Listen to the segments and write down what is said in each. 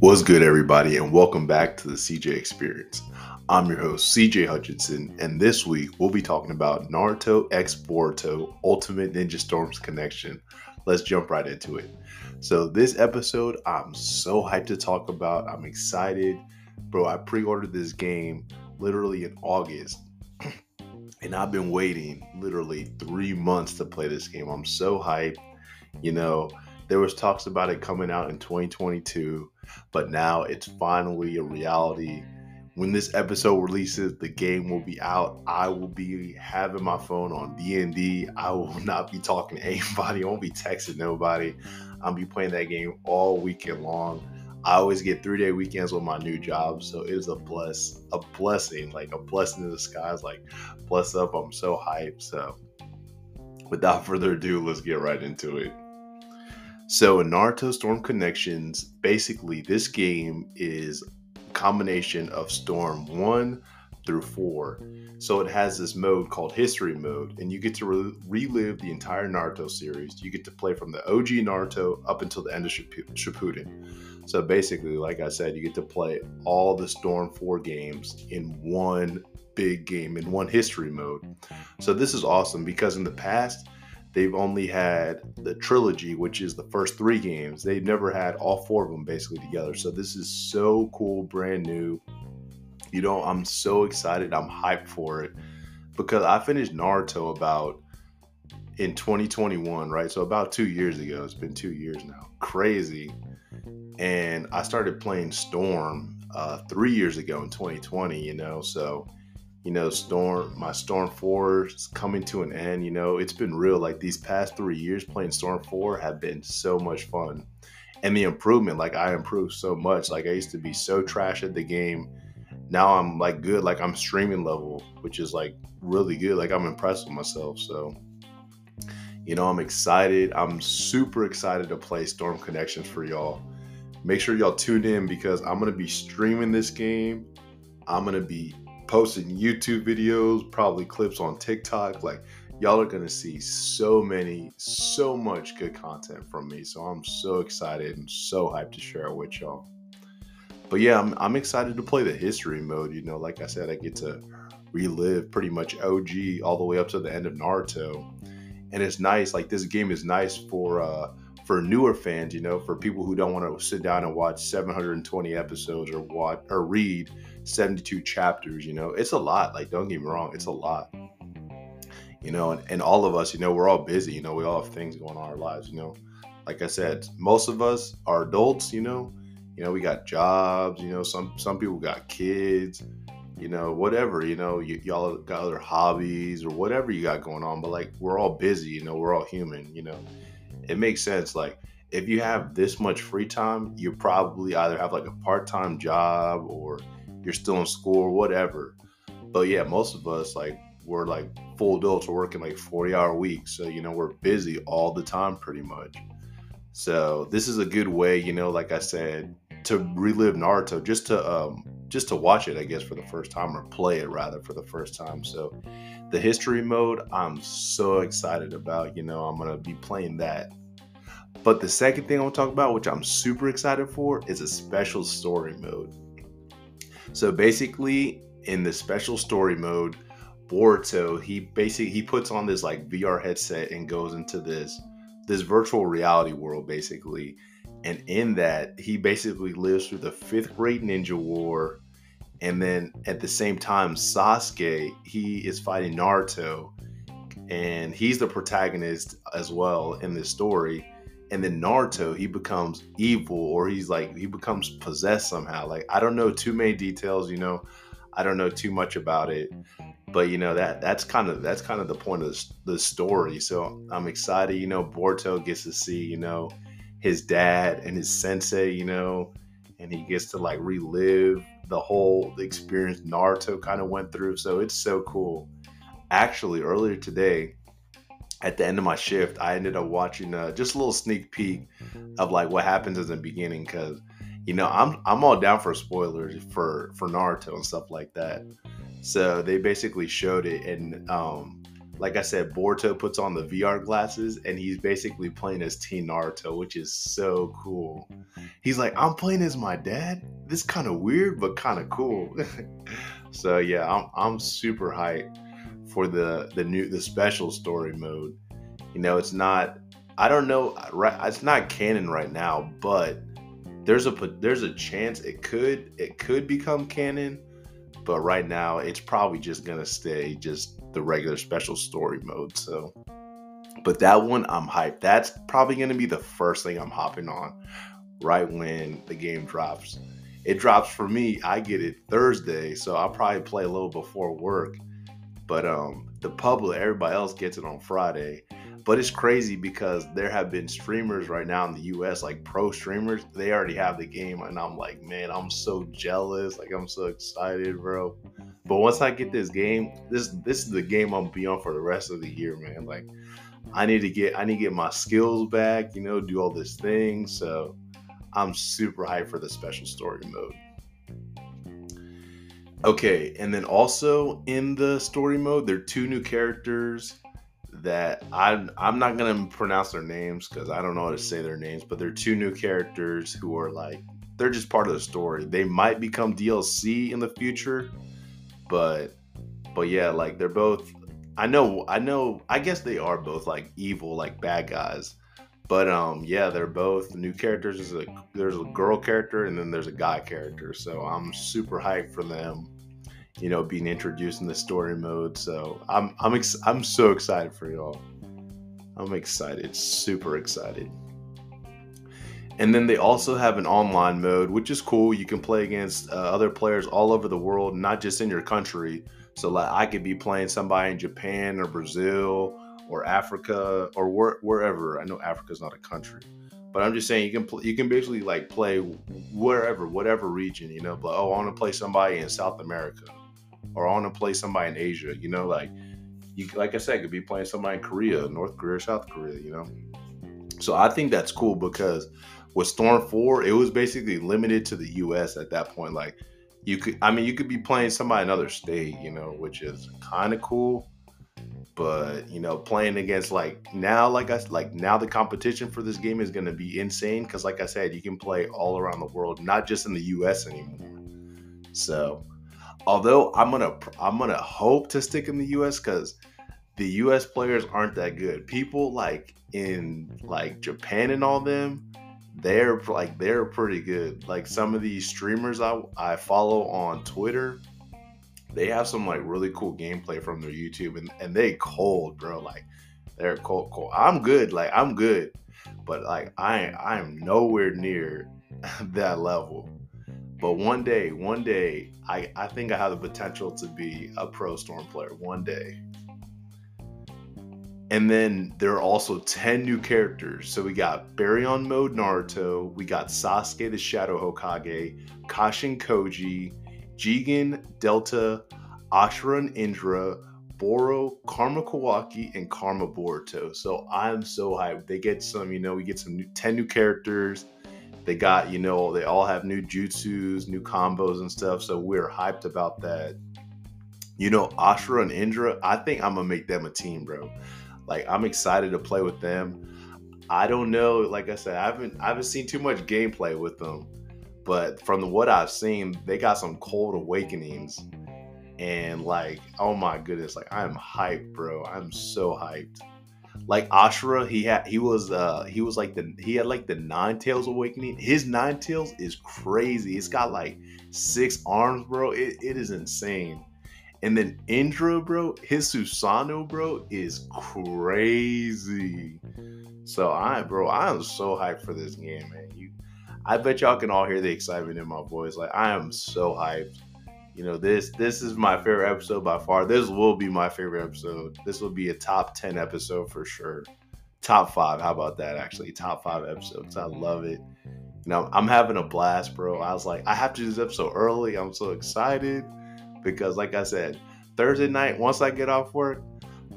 What's good, everybody, and welcome back to the CJ Experience. I'm your host, CJ Hutchinson, and this week we'll be talking about Naruto X Boruto Ultimate Ninja Storms Connection. Let's jump right into it. So, this episode I'm so hyped to talk about. I'm excited. Bro, I pre ordered this game literally in August, and I've been waiting literally three months to play this game. I'm so hyped. You know, there was talks about it coming out in 2022, but now it's finally a reality. When this episode releases, the game will be out. I will be having my phone on DND. I will not be talking to anybody. I won't be texting nobody. I'll be playing that game all weekend long. I always get three day weekends with my new job, so it is a bless, a blessing, like a blessing in disguise. Like, bless up! I'm so hyped. So, without further ado, let's get right into it. So in Naruto Storm Connections, basically this game is a combination of Storm 1 through 4. So it has this mode called History Mode, and you get to re- relive the entire Naruto series. You get to play from the OG Naruto up until the end of Shippuden. So basically, like I said, you get to play all the Storm 4 games in one big game, in one history mode. So this is awesome because in the past, they've only had the trilogy, which is the first three games. They've never had all four of them basically together. So this is so cool, brand new. You know, I'm so excited. I'm hyped for it because I finished Naruto about in 2021, right? So about two years ago. It's been two years now. Crazy. And I started playing Storm uh, three years ago in 2020, you know, so you know, Storm, my Storm 4 is coming to an end. You know, it's been real. Like these past three years playing Storm 4 have been so much fun. And the improvement, like I improved so much. Like I used to be so trash at the game. Now I'm like good. Like I'm streaming level, which is like really good. Like I'm impressed with myself. So, you know, I'm excited. I'm super excited to play Storm Connections for y'all. Make sure y'all tune in because I'm going to be streaming this game. I'm going to be posting YouTube videos, probably clips on TikTok. Like, y'all are gonna see so many, so much good content from me. So I'm so excited and so hyped to share it with y'all. But yeah, I'm, I'm excited to play the history mode. You know, like I said, I get to relive pretty much OG all the way up to the end of Naruto. And it's nice, like this game is nice for uh for newer fans, you know, for people who don't want to sit down and watch 720 episodes or watch or read 72 chapters, you know, it's a lot. Like, don't get me wrong, it's a mm-hmm. lot. You know, and, and all of us, you know, we're all busy, you know, we all have things going on in our lives, you know. Like I said, most of us are adults, you know. You know, we got jobs, you know, some some people got kids, you know, whatever, you know, y- y'all got other hobbies or whatever you got going on, but like we're all busy, you know, we're all human, you know. It makes sense like if you have this much free time, you probably either have like a part-time job or you're still in school or whatever. But yeah, most of us like we're like full adults, we're working like 40 hour weeks. So, you know, we're busy all the time pretty much. So this is a good way, you know, like I said, to relive Naruto, just to um just to watch it, I guess, for the first time or play it rather for the first time. So the history mode, I'm so excited about. You know, I'm gonna be playing that. But the second thing I want to talk about, which I'm super excited for, is a special story mode. So basically, in the special story mode, Boruto he basically he puts on this like VR headset and goes into this this virtual reality world basically, and in that he basically lives through the fifth grade ninja war, and then at the same time Sasuke he is fighting Naruto, and he's the protagonist as well in this story and then Naruto he becomes evil or he's like he becomes possessed somehow. Like I don't know too many details, you know. I don't know too much about it, but you know that that's kind of that's kind of the point of the story. So I'm excited. You know, Boruto gets to see you know his dad and his sensei, you know, and he gets to like relive the whole the experience Naruto kind of went through. So it's so cool. Actually, earlier today, at the end of my shift, I ended up watching uh, just a little sneak peek of like what happens in the beginning because you know I'm I'm all down for spoilers for for Naruto and stuff like that. So they basically showed it and um like I said, Borto puts on the VR glasses and he's basically playing as Teen Naruto, which is so cool. He's like, I'm playing as my dad. This kind of weird, but kind of cool. so yeah, I'm I'm super hyped for the the new the special story mode. You know, it's not I don't know right it's not canon right now, but there's a there's a chance it could it could become canon, but right now it's probably just gonna stay just the regular special story mode. So, but that one I'm hyped. That's probably gonna be the first thing I'm hopping on right when the game drops. It drops for me. I get it Thursday, so I'll probably play a little before work. But um, the public, everybody else gets it on Friday. But it's crazy because there have been streamers right now in the US, like pro streamers, they already have the game. And I'm like, man, I'm so jealous. Like, I'm so excited, bro. But once I get this game, this this is the game I'm be on for the rest of the year, man. Like, I need to get I need to get my skills back, you know, do all this thing. So I'm super hyped for the special story mode. Okay, and then also in the story mode, there are two new characters that I'm I'm not gonna pronounce their names because I don't know how to say their names, but they're two new characters who are like they're just part of the story. They might become DLC in the future, but but yeah, like they're both I know I know I guess they are both like evil, like bad guys. But um yeah, they're both new characters. There's a there's a girl character and then there's a guy character. So I'm super hyped for them you know, being introduced in the story mode. So I'm I'm ex- I'm so excited for y'all. I'm excited, super excited. And then they also have an online mode, which is cool. You can play against uh, other players all over the world, not just in your country. So like I could be playing somebody in Japan or Brazil or Africa or where, wherever. I know Africa's not a country, but I'm just saying you can pl- you can basically like play wherever, whatever region. You know, but oh, I want to play somebody in South America or I want to play somebody in Asia. You know, like you like I said, could be playing somebody in Korea, North Korea, South Korea. You know, so I think that's cool because with Storm Four, it was basically limited to the U.S. at that point. Like you could, I mean, you could be playing somebody in another state. You know, which is kind of cool. But you know, playing against like now, like I like now, the competition for this game is going to be insane because, like I said, you can play all around the world, not just in the U.S. anymore. So although I'm gonna I'm gonna hope to stick in the US because the US players aren't that good. People like in like Japan and all them, they're like they're pretty good. Like some of these streamers I I follow on Twitter, they have some like really cool gameplay from their YouTube and, and they cold, bro. Like they're cold, cold. I'm good, like I'm good. But like I I am nowhere near that level. But one day, one day, I, I think I have the potential to be a pro Storm player one day. And then there are also 10 new characters. So we got Baryon Mode Naruto, we got Sasuke the Shadow Hokage, Kashin Koji, Jigen, Delta, Ashura and Indra, Boro, Karma Kawaki, and Karma Boruto. So I'm so hyped. They get some, you know, we get some new, 10 new characters. They got, you know, they all have new jutsus, new combos and stuff. So we're hyped about that. You know, Ashura and Indra, I think I'm gonna make them a team, bro. Like I'm excited to play with them. I don't know, like I said, I haven't I haven't seen too much gameplay with them, but from what I've seen, they got some cold awakenings. And like, oh my goodness, like I'm hyped, bro. I'm so hyped like Ashura, he had he was uh he was like the he had like the nine tails awakening. His nine tails is crazy. It's got like six arms, bro. It, it is insane. And then Indra, bro, his Susanoo, bro, is crazy. So I, bro, I am so hyped for this game, man. You, I bet y'all can all hear the excitement in my voice. Like I am so hyped you know this this is my favorite episode by far. This will be my favorite episode. This will be a top 10 episode for sure. Top five how about that actually? Top five episodes. I love it. You know i'm having a blast bro. I was like i have to do this episode early. I'm so excited. Because like i said thursday night once i get off work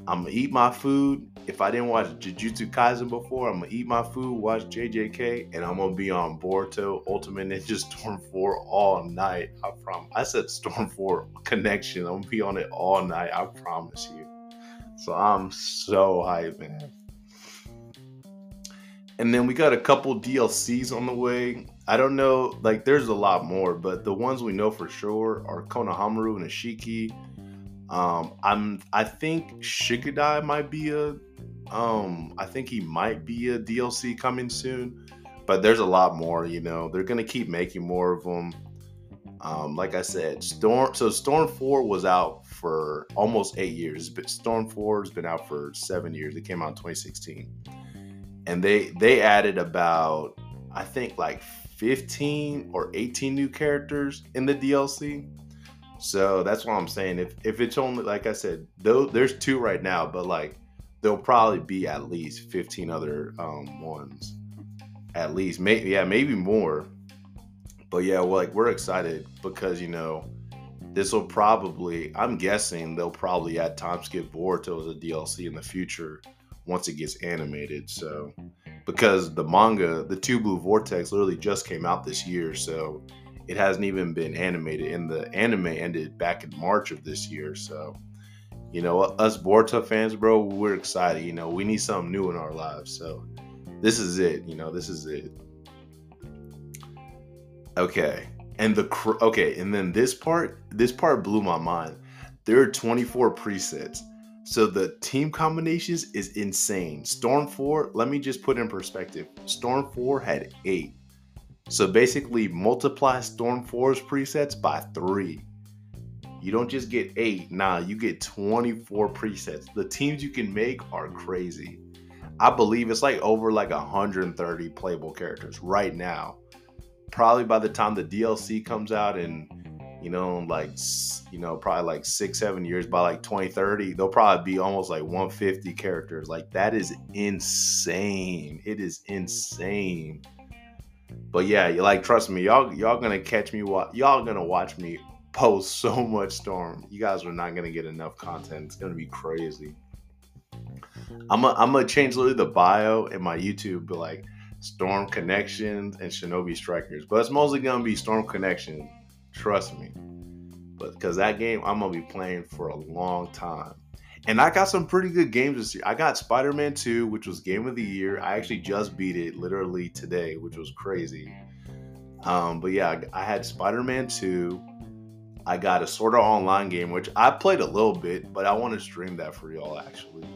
i'm gonna eat my food if I didn't watch Jujutsu Kaisen before, I'm gonna eat my food, watch JJK, and I'm gonna be on Boruto Ultimate Ninja Storm 4 all night. I promise. I said Storm 4 connection. I'm gonna be on it all night. I promise you. So I'm so hyped, man. And then we got a couple DLCs on the way. I don't know, like there's a lot more, but the ones we know for sure are Konohamaru and Ashiki. Um, I'm I think Shikadai might be a um I think he might be a DLC coming soon. But there's a lot more, you know. They're gonna keep making more of them. Um, like I said, Storm. So Storm Four was out for almost eight years. But Storm Four has been out for seven years. It came out in 2016, and they they added about I think like 15 or 18 new characters in the DLC. So that's what I'm saying. If if it's only like I said, though there's two right now, but like there'll probably be at least 15 other um, ones, at least. Maybe yeah, maybe more. But yeah, well, like we're excited because you know this will probably. I'm guessing they'll probably add time skip Boruto as a DLC in the future once it gets animated. So because the manga, the Two Blue Vortex, literally just came out this year, so it hasn't even been animated. And the anime ended back in March of this year, so you know us Boruto fans, bro, we're excited. You know we need something new in our lives, so this is it. You know this is it. Okay, and the cr- okay, and then this part, this part blew my mind. There are 24 presets so the team combinations is insane. Storm 4, let me just put in perspective. Storm 4 had 8. So basically multiply Storm 4's presets by 3. You don't just get 8, nah, you get 24 presets. The teams you can make are crazy. I believe it's like over like 130 playable characters right now. Probably by the time the DLC comes out and you know, like you know, probably like six, seven years by like 2030, they'll probably be almost like 150 characters. Like that is insane. It is insane. But yeah, you like trust me, y'all y'all gonna catch me y'all gonna watch me post so much storm. You guys are not gonna get enough content. It's gonna be crazy. I'm gonna I'm gonna change literally the bio in my YouTube, but like Storm Connections and Shinobi Strikers. But it's mostly gonna be Storm Connections Trust me. But because that game I'm gonna be playing for a long time. And I got some pretty good games this year. I got Spider Man 2, which was game of the year. I actually just beat it literally today, which was crazy. Um, but yeah, I had Spider Man 2. I got a Sword Art Online game, which I played a little bit, but I want to stream that for y'all actually.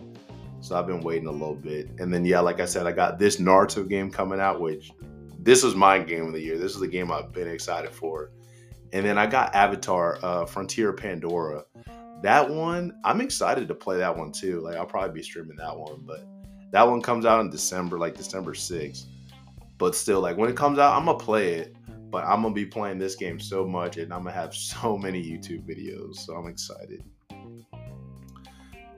So I've been waiting a little bit. And then, yeah, like I said, I got this Naruto game coming out, which this is my game of the year. This is the game I've been excited for. And then I got Avatar, uh, Frontier Pandora. That one, I'm excited to play that one too. Like I'll probably be streaming that one, but that one comes out in December, like December 6th. But still, like when it comes out, I'm gonna play it. But I'm gonna be playing this game so much, and I'm gonna have so many YouTube videos. So I'm excited.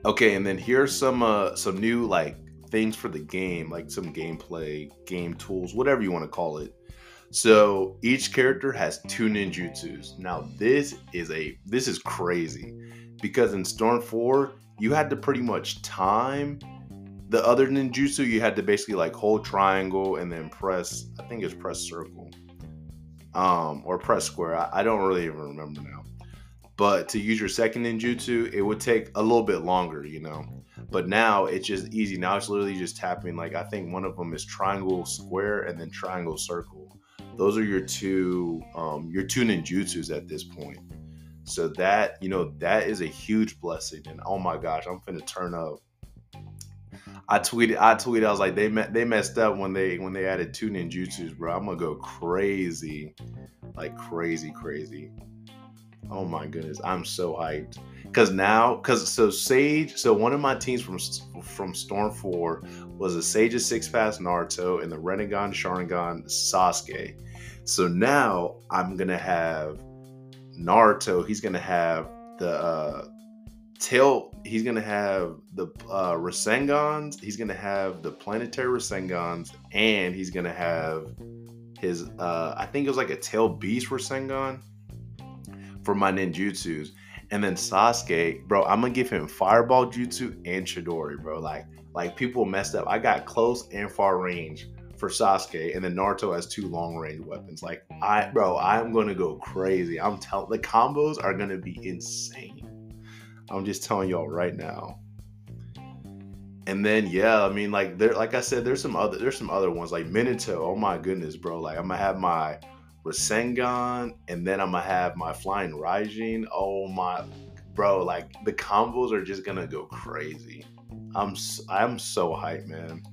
Okay, and then here's some uh some new like things for the game, like some gameplay, game tools, whatever you want to call it. So each character has two ninjutsus. Now this is a this is crazy because in Storm 4 you had to pretty much time the other ninjutsu. You had to basically like hold triangle and then press. I think it's press circle, um, or press square. I, I don't really even remember now. But to use your second ninjutsu, it would take a little bit longer, you know. But now it's just easy. Now it's literally just tapping. Like I think one of them is triangle square and then triangle circle those are your two um, your two ninjutsus at this point. So that you know that is a huge blessing, and oh my gosh, I'm finna turn up. I tweeted, I tweeted, I was like, they me- they messed up when they when they added two ninjutsus, bro. I'm gonna go crazy, like crazy, crazy. Oh my goodness, I'm so hyped. Cause now, cause so Sage, so one of my teams from from Storm Four was a Sage of Six Paths Naruto and the Rinnegan Sharingan Sasuke. So now I'm gonna have Naruto. He's gonna have the uh, tail. He's gonna have the uh, Rasengans. He's gonna have the planetary Rasengans, and he's gonna have his. Uh, I think it was like a tail beast Rasengan for my ninjutsus. And then Sasuke, bro, I'm gonna give him Fireball Jutsu and Chidori, bro. Like, like people messed up. I got close and far range for Sasuke, and then Naruto has two long range weapons. Like I, mm-hmm. bro, I'm gonna go crazy. I'm telling the combos are gonna be insane. I'm just telling y'all right now. And then yeah, I mean like there like I said, there's some other there's some other ones like Minato. Oh my goodness, bro. Like I'm gonna have my Rasengan and then I'm gonna have my flying Raijin. Oh my bro, like the combos are just gonna go crazy. I'm I'm so hyped, man.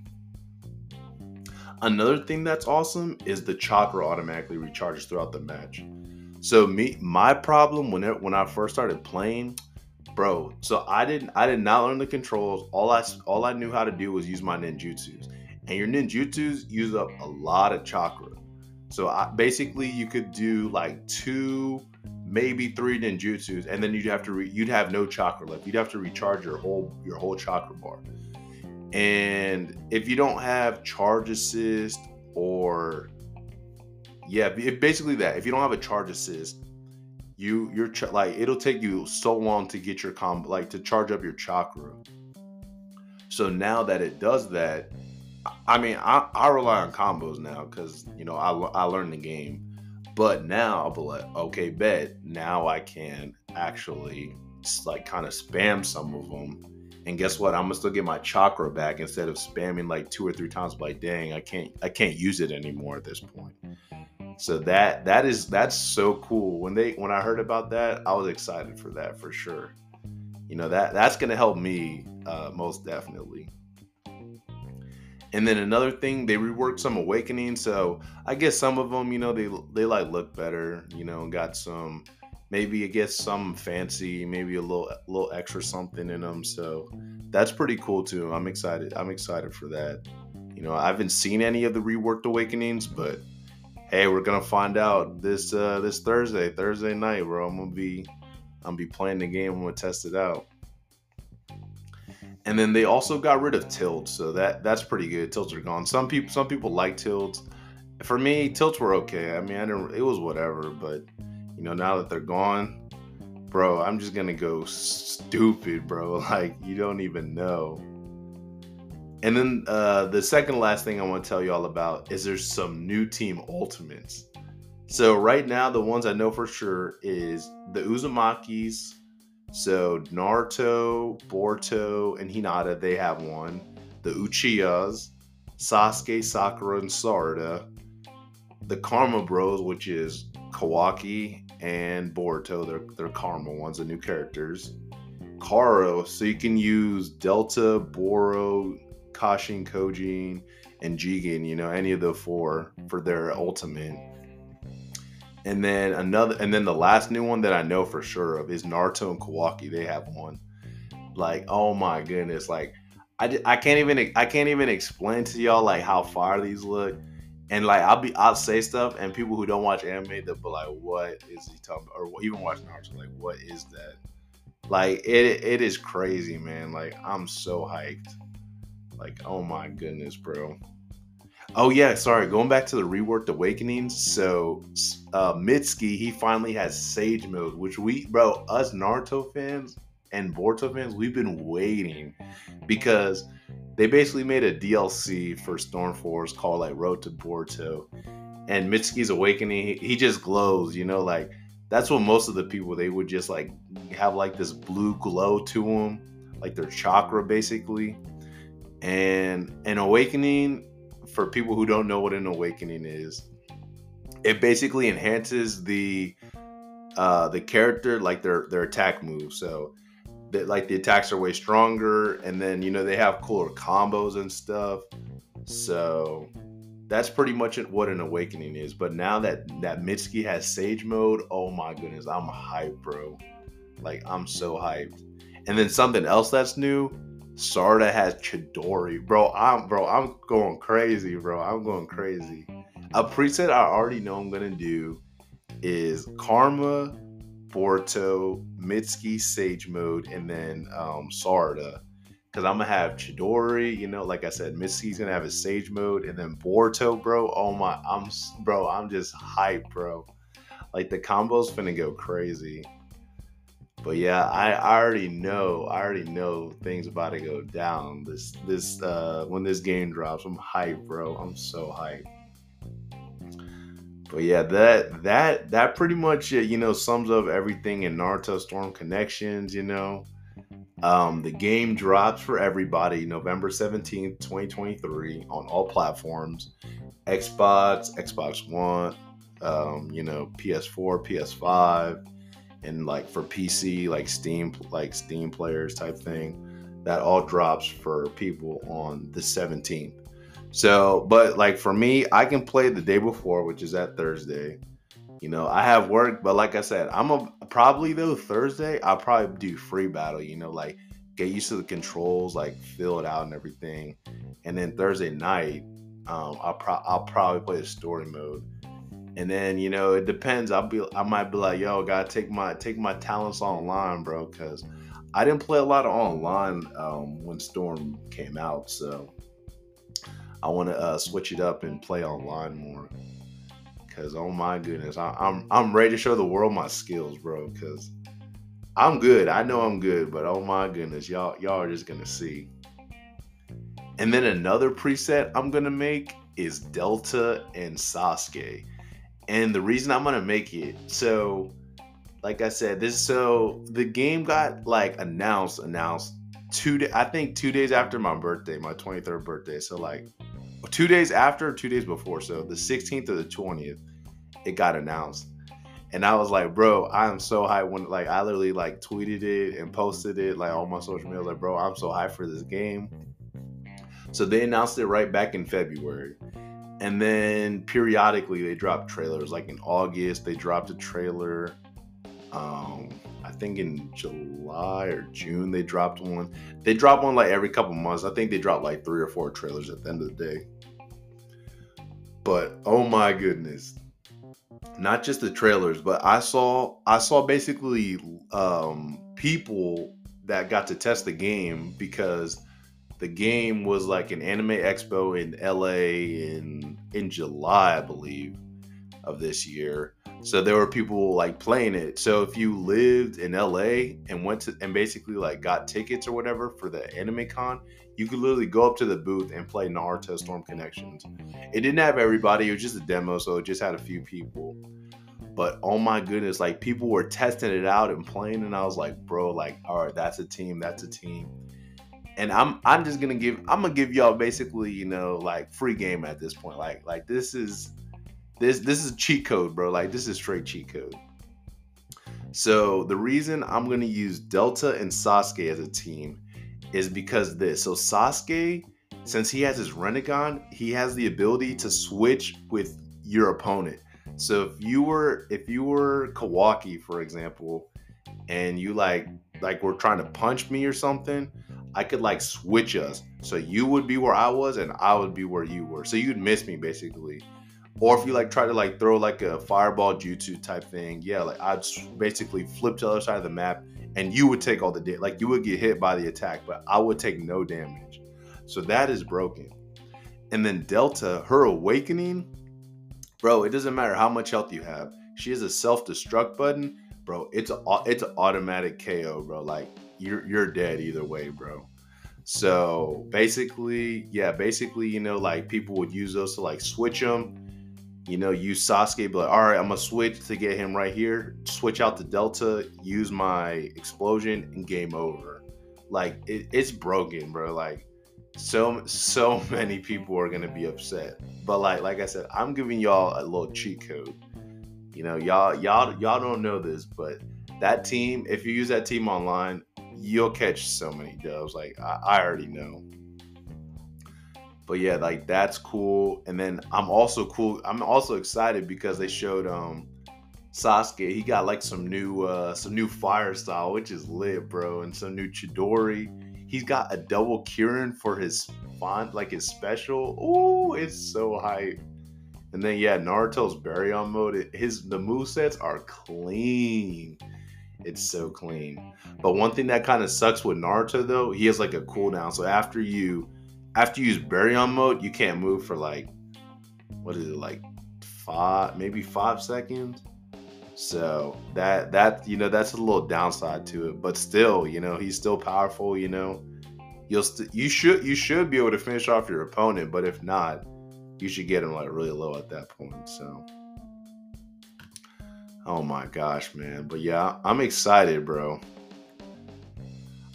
Another thing that's awesome is the chakra automatically recharges throughout the match. So me, my problem when it, when I first started playing, bro. So I didn't I did not learn the controls. All I all I knew how to do was use my ninjutsus, and your ninjutsus use up a lot of chakra. So I, basically, you could do like two, maybe three ninjutsus, and then you'd have to re, you'd have no chakra left. You'd have to recharge your whole your whole chakra bar. And if you don't have charge assist or yeah, basically that. If you don't have a charge assist, you you're ch- like it'll take you so long to get your combo like to charge up your chakra. So now that it does that, I mean, I, I rely on combos now because you know I I learned the game. But now I'll be like, okay, bet now I can actually like kind of spam some of them and guess what? I'm gonna still get my chakra back instead of spamming like two or three times. Like, dang, I can't, I can't use it anymore at this point. So that that is that's so cool. When they when I heard about that, I was excited for that for sure. You know that that's gonna help me uh, most definitely. And then another thing, they reworked some awakening. So I guess some of them, you know, they they like look better. You know, got some maybe it gets some fancy, maybe a little little extra something in them. So that's pretty cool too. I'm excited. I'm excited for that. You know, I haven't seen any of the reworked awakenings, but hey, we're gonna find out this uh this Thursday, Thursday night, bro. I'm gonna be I'm gonna be playing the game. I'm gonna test it out. And then they also got rid of tilts, so that that's pretty good. Tilts are gone. Some people some people like tilts. For me, tilts were okay. I mean, I didn't. It was whatever, but you know, now that they're gone, bro, I'm just gonna go stupid, bro. Like you don't even know. And then uh, the second last thing I want to tell you all about is there's some new team ultimates. So right now, the ones I know for sure is the Uzumakis. So Naruto, Boruto, and Hinata, they have one. The Uchihas, Sasuke, Sakura, and Sarada. The Karma Bros, which is Kawaki and Boruto. They're they're Karma ones, the new characters. Kara, so you can use Delta, Boro, Kashin, Koji, and Jigen. You know, any of the four for their ultimate. And then another, and then the last new one that I know for sure of is Naruto and Kawaki. They have one. Like, oh my goodness! Like, I, I can't even I can't even explain to y'all like how far these look and like I'll be I'll say stuff and people who don't watch anime they'll be like, "What is he talking?" About? Or even watch Naruto, like, "What is that?" Like it it is crazy, man. Like I'm so hyped. Like oh my goodness, bro. Oh yeah, sorry. Going back to the reworked awakenings. So uh, Mitsuki he finally has Sage mode, which we bro us Naruto fans and Boruto fans we've been waiting because they basically made a DLC for Storm Force called like Road to Boruto. And Mitsuki's awakening, he, he just glows, you know, like that's what most of the people they would just like have like this blue glow to them, like their chakra basically. And an awakening, for people who don't know what an awakening is, it basically enhances the uh the character like their their attack move. So that like the attacks are way stronger and then you know they have cooler combos and stuff. So that's pretty much what an awakening is. But now that that mitsuki has sage mode oh my goodness i'm hyped bro. Like i'm so hyped. And then something else that's new sarada has chidori. Bro i'm bro i'm going crazy bro. I'm going crazy. A preset i already know i'm gonna do is karma Boruto, Mitsuki, Sage Mode, and then um, Sarada. Because I'm gonna have Chidori, you know, like I said, Mitsuki's gonna have his Sage Mode, and then Borto, bro. Oh my, I'm bro, I'm just hype, bro. Like the combo's finna go crazy. But yeah, I, I already know, I already know things about to go down. This this uh when this game drops, I'm hype, bro. I'm so hyped but yeah, that that that pretty much uh, you know sums up everything in Naruto Storm Connections. You know, Um, the game drops for everybody November 17th, 2023 on all platforms Xbox, Xbox One, um, you know, PS4, PS5, and like for PC, like Steam, like Steam players type thing. That all drops for people on the 17th. So, but like for me, I can play the day before, which is that Thursday. You know, I have work, but like I said, I'm a probably though Thursday I'll probably do free battle. You know, like get used to the controls, like fill it out and everything. And then Thursday night, um, I'll pro- I'll probably play the story mode. And then you know it depends. I'll be I might be like, yo, gotta take my take my talents online, bro, because I didn't play a lot of online um, when Storm came out, so I want to uh, switch it up and play online more. Cause oh my goodness, I, I'm I'm ready to show the world my skills, bro. Cause I'm good. I know I'm good, but oh my goodness, y'all y'all are just gonna see. And then another preset I'm gonna make is Delta and Sasuke. And the reason I'm gonna make it, so like I said, this so the game got like announced, announced two I think two days after my birthday, my 23rd birthday. So like two days after, two days before. So the 16th or the 20th, it got announced. And I was like, bro, I am so hyped when like I literally like tweeted it and posted it like on my social media. Like, bro, I'm so hyped for this game. So they announced it right back in February. And then periodically they dropped trailers. Like in August, they dropped a trailer. Um, I think in July or June they dropped one. They drop one like every couple months. I think they drop like three or four trailers at the end of the day. But oh my goodness. Not just the trailers, but I saw I saw basically um people that got to test the game because the game was like an anime expo in LA in in July, I believe, of this year. So there were people like playing it. So if you lived in LA and went to and basically like got tickets or whatever for the anime con, you could literally go up to the booth and play Naruto Storm Connections. It didn't have everybody, it was just a demo, so it just had a few people. But oh my goodness, like people were testing it out and playing, and I was like, bro, like, all right, that's a team, that's a team. And I'm I'm just gonna give I'm gonna give y'all basically, you know, like free game at this point. Like like this is this this is cheat code, bro. Like this is straight cheat code. So the reason I'm gonna use Delta and Sasuke as a team is because this. So Sasuke, since he has his Rinnegan, he has the ability to switch with your opponent. So if you were if you were Kawaki, for example, and you like like were trying to punch me or something, I could like switch us. So you would be where I was and I would be where you were. So you'd miss me basically. Or if you like try to like throw like a fireball jutsu type thing, yeah, like I'd basically flip to the other side of the map and you would take all the damage. Like you would get hit by the attack, but I would take no damage. So that is broken. And then Delta, her awakening, bro, it doesn't matter how much health you have. She has a self-destruct button, bro. It's a it's an automatic KO, bro. Like you're you're dead either way, bro. So basically, yeah, basically, you know, like people would use those to like switch them you know, use Sasuke, be like, all right, I'm gonna switch to get him right here, switch out the Delta, use my explosion, and game over. Like it, it's broken, bro. Like so so many people are gonna be upset. But like like I said, I'm giving y'all a little cheat code. You know, y'all y'all y'all don't know this, but that team, if you use that team online, you'll catch so many dubs. Like I, I already know. But yeah, like that's cool. And then I'm also cool. I'm also excited because they showed um Sasuke. He got like some new uh some new fire style, which is lit, bro, and some new Chidori. He's got a double Kirin for his font, like his special. Ooh, it's so hype. And then yeah, Naruto's Baryon mode. His the move sets are clean. It's so clean. But one thing that kind of sucks with Naruto though, he has like a cooldown. So after you after you use Baryon mode, you can't move for like what is it like five, maybe five seconds. So that that you know that's a little downside to it, but still, you know, he's still powerful. You know, you'll st- you should you should be able to finish off your opponent, but if not, you should get him like really low at that point. So, oh my gosh, man! But yeah, I'm excited, bro.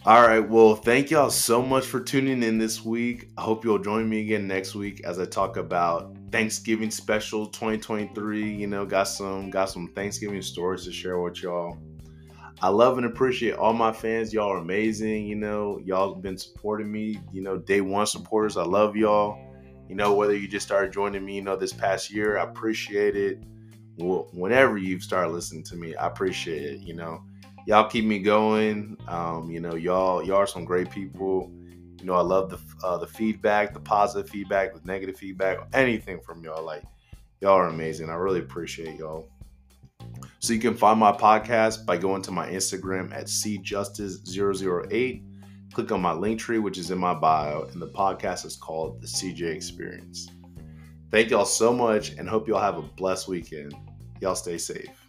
All right. Well, thank y'all so much for tuning in this week. I hope you'll join me again next week as I talk about Thanksgiving special 2023. You know, got some got some Thanksgiving stories to share with y'all. I love and appreciate all my fans. Y'all are amazing. You know, y'all have been supporting me. You know, day one supporters. I love y'all. You know, whether you just started joining me, you know, this past year, I appreciate it. Whenever you've started listening to me, I appreciate it. You know, y'all keep me going. Um, you know, y'all y'all are some great people. You know, I love the uh, the feedback, the positive feedback, the negative feedback, anything from y'all. Like, y'all are amazing. I really appreciate y'all. So you can find my podcast by going to my Instagram at cjustice008. Click on my link tree, which is in my bio, and the podcast is called The CJ Experience. Thank y'all so much and hope y'all have a blessed weekend. Y'all stay safe.